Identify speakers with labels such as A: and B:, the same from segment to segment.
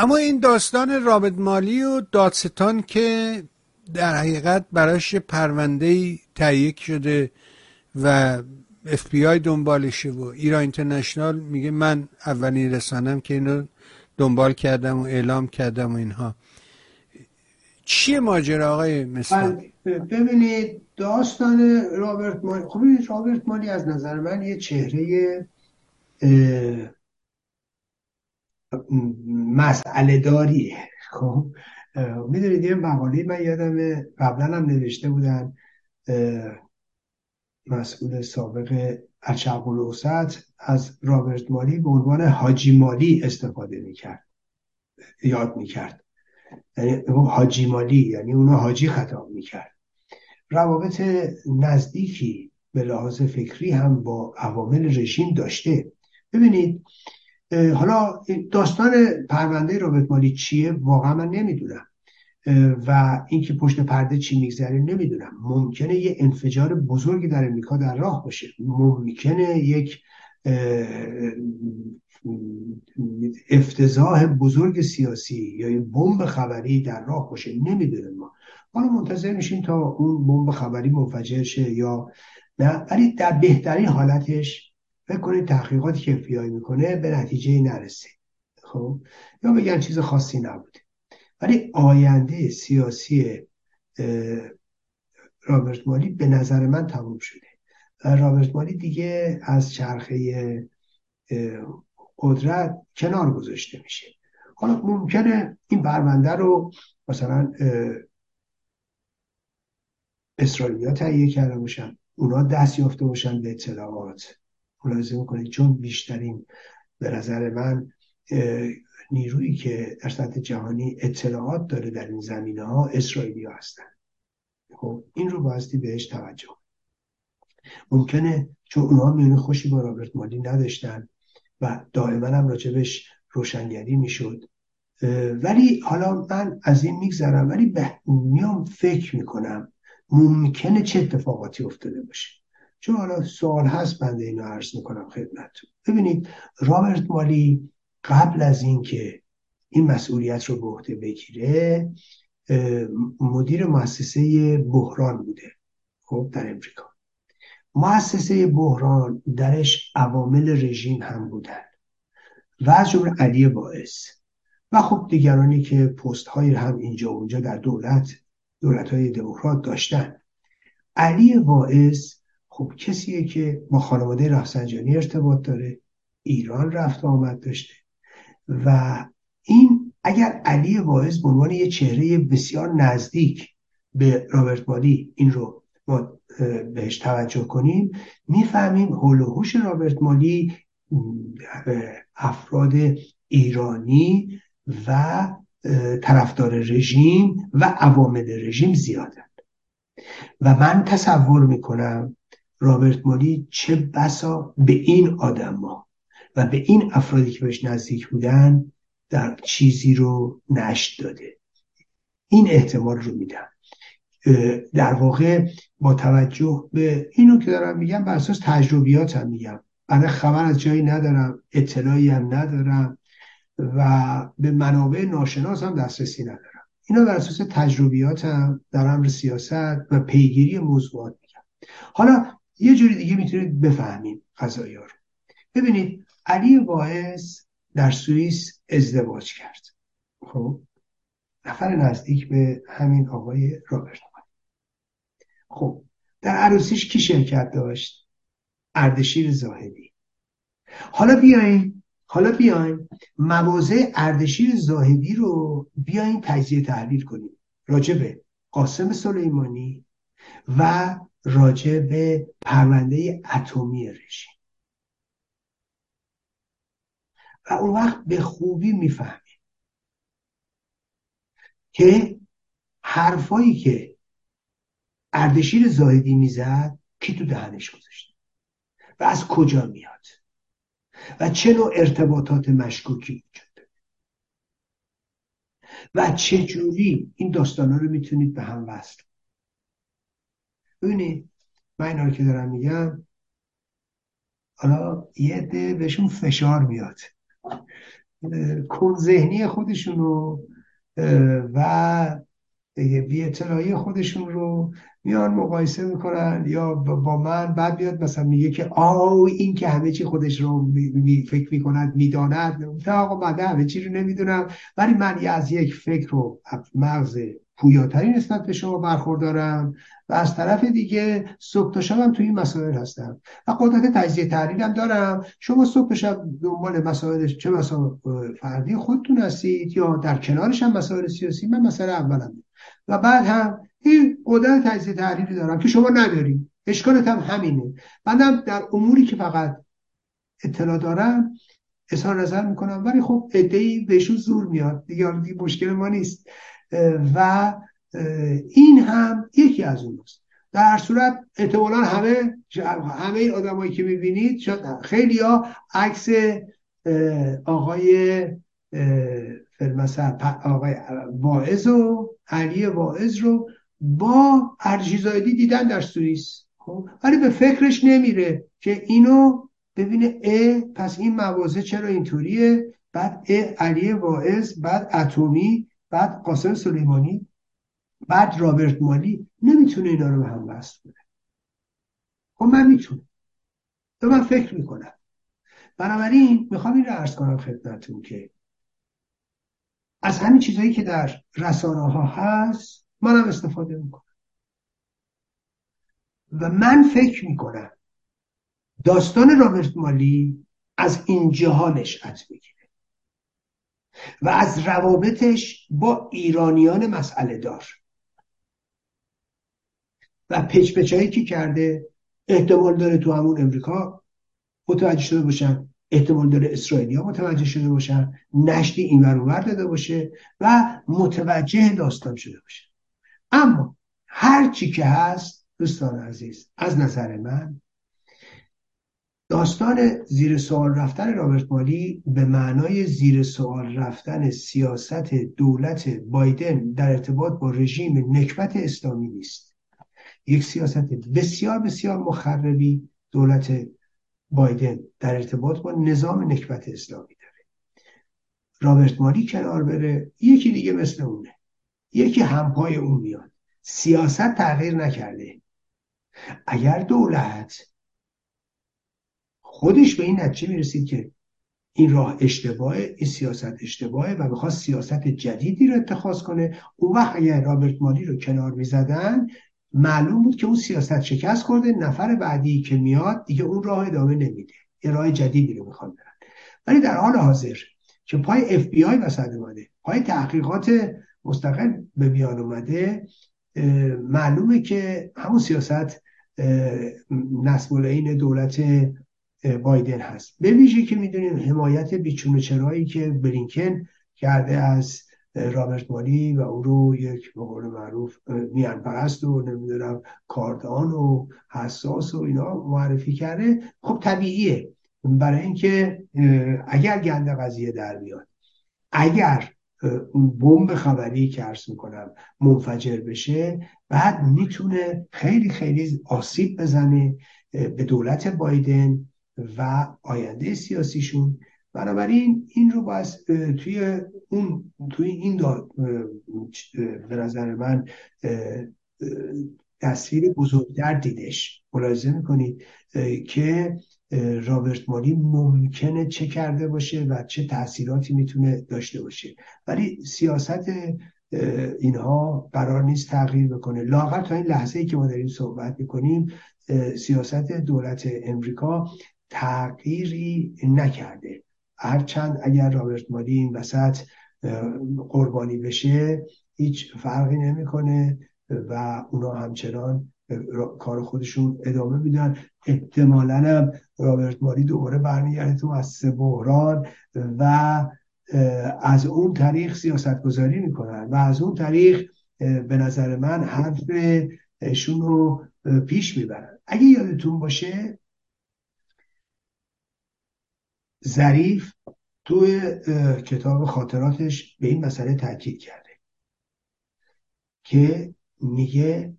A: اما این داستان رابرت مالی و داستان که در حقیقت براش پرونده تهیه شده و اف بی آی دنبالشه و ایران اینترنشنال میگه من اولین رسانه‌ام که اینو دنبال کردم و اعلام کردم و اینها. چیه ماجرا آقای مثلا
B: بله، ببینید داستان رابرت مالی خب رابرت مالی از نظر من یه چهره مسئله داریه. خب می‌دونید یه مقاله من یادم قبلا هم نوشته بودن مسئول سابق الشرق الاوسط از رابرت مالی به عنوان حاجی مالی استفاده می‌کرد یاد می‌کرد. یعنی حاجی مالی یعنی اونو حاجی خطاب می‌کرد. روابط نزدیکی به لحاظ فکری هم با عوامل رژیم داشته. ببینید حالا داستان پرونده رابط مالی چیه؟ واقعا من نمی‌دونم. و اینکه پشت پرده چی میگذره نمی‌دونم. ممکنه یه انفجار بزرگی در امریکا در راه باشه. ممکنه یک افتضاح بزرگ سیاسی یا یه بمب خبری در راه باشه. نمی‌دونم ما. حالا منتظر میشیم تا اون بمب خبری منفجر شه یا نه. ولی در بهترین حالتش فکر کنید تحقیقاتی که اف می‌کنه به نتیجه نرسه خب؟ یا بگن چیز خاصی نبوده. ولی آینده سیاسی رابرت مالی به نظر من تموم شده. رابرت مالی دیگه از چرخه قدرت کنار گذاشته میشه. حالا ممکنه این پرونده رو مثلا اسرائیلیا تهیه کرده باشن اونا دست یافته باشن به اطلاعات. ملاحظه می‌کنید چون بیشترین به نظر من نیرویی که در سطح جهانی اطلاعات داره در این زمینه ها اسرائیلی ها هستن. خب این رو بایستی بهش توجه ممکنه چون اونها میونه خوشی با رابرت مالی نداشتن و دائما هم راجبش روشنگری می‌شد. ولی حالا من از این میگذرم ولی به میام فکر می‌کنم ممکنه چه اتفاقاتی افتاده باشه. چون حالا سوال هست بنده اینو عرض می‌کنم خدمتتون. ببینید رابرت مالی قبل از اینکه این مسئولیت رو به عهده بگیره مدیر مؤسسه بحران بوده خب در امریکا. مؤسسه بحران درش عوامل رژیم هم بودن. و از جمله علی باعث. و خب دیگرانی که پست های هم اینجا اونجا در دولت دولت های دموکرات داشتن. علی واعظ خب کسیه که با خانواده رفسنجانی ارتباط داره ایران رفت آمد داشته. و این اگر علی واعظ به عنوان یه چهره بسیار نزدیک به رابرت مالی این رو ما بهش توجه کنیم می‌فهمیم هول و رابرت مالی افراد ایرانی و طرفدار رژیم و عوامل رژیم زیادند و من تصور می‌کنم رابرت مالی چه بسا به این آدم و به این افرادی که بهش نزدیک بودن در چیزی رو نشت داده. این احتمال رو میدم. در واقع با توجه به اینو که دارم میگم بر اساس تجربیات میگم. برای خبر از جایی ندارم اطلاعی هم ندارم و به منابع ناشناس هم دسترسی ندارم. اینا بر اساس تجربیاتم در امر سیاست و پیگیری موضوعات میگم. حالا یه جوری دیگه می‌تونید بفهمیم قضایی رو. ببینید علی واعظ در سوئیس ازدواج کرد. خب نفر نزدیک به همین آقای رابرت خب در عروسیش کی شرکت داشت؟ اردشیر زاهدی. حالا بیاین حالا بیاین مواضع اردشیر زاهدی رو بیاین تجزیه تحلیل کنیم. راجع به قاسم سلیمانی و راجع به پرونده اتمی رژیم. و اون وقت به خوبی می‌فهمیم که حرفایی که اردشیر زاهدی می‌زد کی تو دهنش گذاشته و از کجا میاد و چه نوع ارتباطات مشکوکی وجود داره و چه جوری این داستانا رو می‌تونید به هم وصل ببینید من اینا رو که دارم میگم حالا یه عده بهشون فشار میاد. کن ذهنی خودشون رو و بی اطلاعی خودشون رو میان مقایسه می‌کنن یا با من بعد بیاد مثلا میگه که آه این که همه چی خودش رو می فکر می‌کند می‌داند. آقا من همه چی رو نمی‌دونم ولی من از یک فکر و مغز پویاتری نسبت به شما برخوردارم و از طرف دیگه صبح تا شب توی این مسائل هستم و قدرت تجزیه تحلیل هم دارم. شما صبح تا شب دنبال مسائل چه مسائل فردی خودتون هستید یا در کنارش هم مسائل سیاسی؟ من مسئله اولم و بعد هم این قدرت تجزیه تحلیلی دارم که شما ندارید اشکالت هم همینه. بعدم در اموری که فقط اطلاع دارم اظهار نظر می‌کنم. ولی خب ادهی بهشون زور میاد. دیگه مشکل ما نیست. و این هم یکی از اوناست. در هر صورت احتمالا همه همه این آدمایی که می‌بینید خیلی ها عکس آقای فلمسر آقای واعظ و علی واعظ رو با ارجیزایدی دیدن در سوئیس. خب؟ ولی به فکرش نمیره که اینو ببینه ا پس این موازه چرا اینطوریه؟ بعد علی واعظ بعد اتمی بعد قاسم سلیمانی بعد رابرت مالی نمی‌تونه اینا رو به هم وصل کنه خب من می‌تونم. تو من فکر می‌کنم. بنابراین می‌خوام این رو ارز کنم خدمتتون که از همین چیزهایی که در رسانه ها هست منم استفاده می‌کنم. و من فکر می‌کنم داستان رابرت مالی از این جهان نشأت می‌گیره و از روابطش با ایرانیان مسئله دار. و پچپچایی که کرده احتمال داره تو همون امریکا متوجه شده باشن احتمال داره اسرائیلی ها متوجه شده باشن نشتی این ور داده باشه و متوجه داستان شده باشه. اما هر چی که هست دوستان عزیز از نظر من داستان زیر سوال رفتن رابرت مالی به معنای زیر سوال رفتن سیاست دولت بایدن در ارتباط با رژیم نکبت اسلامی نیست. یک سیاست بسیار بسیار مخربی دولت بایدن در ارتباط با نظام نکبت اسلامی داره. رابرت مالی کنار بره یکی دیگه مثل اونه. یکی همپای اون میاد. سیاست تغییر نکرده. اگر دولت خودش به این نتیجه می‌رسید که این راه اشتباهه این سیاست اشتباهه و می‌خواست سیاست جدیدی رو اتخاذ کنه. اون وقت اگر رابرت مالی رو کنار می‌زدن معلوم بود که اون سیاست شکست خورده. نفر بعدی که میاد دیگه اون راه ادامه نمیده. یه راه جدیدی رو می‌خوان برن. ولی در حال حاضر که پای اف بی آی وسط اومده پای تحقیقات مستقل به میان اومده معلومه که همون سیاست نسل دولت بایدن هست. به ویژه که می‌دونیم حمایت بیچون چرایی که بلینکن کرده از رابرت مالی و او رو یک به قول معروف میان پرست و نمی‌دونم کاردان و حساس و اینا معرفی کرده. خب طبیعیه. برای اینکه اگر گند قضیه در میاد اگر بمب خبری که عرض می‌کنم منفجر بشه بعد می‌تونه خیلی خیلی آسیب بزنه به دولت بایدن و آینده سیاسیشون. بنابراین این رو باید توی اون توی این به نظر من تصویر بزرگتر دیدش. ملاحظه می‌کنید که رابرت مالی ممکنه چه کرده باشه و چه تاثیراتی می‌تونه داشته باشه. ولی سیاست اینها قرار نیست تغییر بکنه. لاغر تا این لحظه ای که ما داریم صحبت می‌کنیم سیاست دولت امریکا تغییری نکرده. هرچند اگر رابرت مالی این وسط قربانی بشه هیچ فرقی نمی‌کنه و اونا همچنان کار خودشون ادامه میدن. احتمالا هم رابرت مالی دوباره برمیگرده تو از بحران و از اون طریق سیاست گذاری می‌کنن و از اون طریق به نظر من حرفشون رو پیش می‌برن. اگه یادتون باشه ظریف تو کتاب خاطراتش به این مسئله تاکید کرده که میگه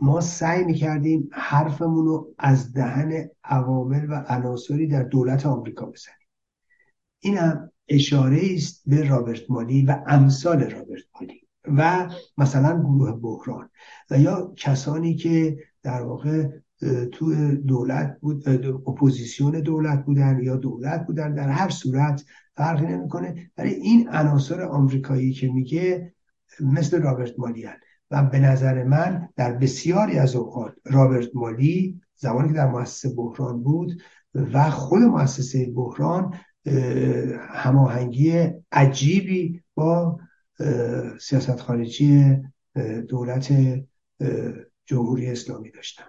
B: ما سعی می‌کردیم حرفمون رو از دهن عوامل و عناصری در دولت آمریکا بزنیم. اینم اشاره است به رابرت مالی و امثال رابرت مالی و مثلا گروه بحران. و یا کسانی که در واقع تو دولت بود اپوزیسیون دولت بودن یا دولت بودن در هر صورت فرقی نمی‌کنه ولی این عناصر آمریکایی که میگه مثل رابرت مالی هن. و به نظر من در بسیاری از اوقات رابرت مالی زمانی که در مؤسسه بحران بود و خود مؤسسه بحران هماهنگی عجیبی با سیاست خارجی دولت جمهوری اسلامی داشتن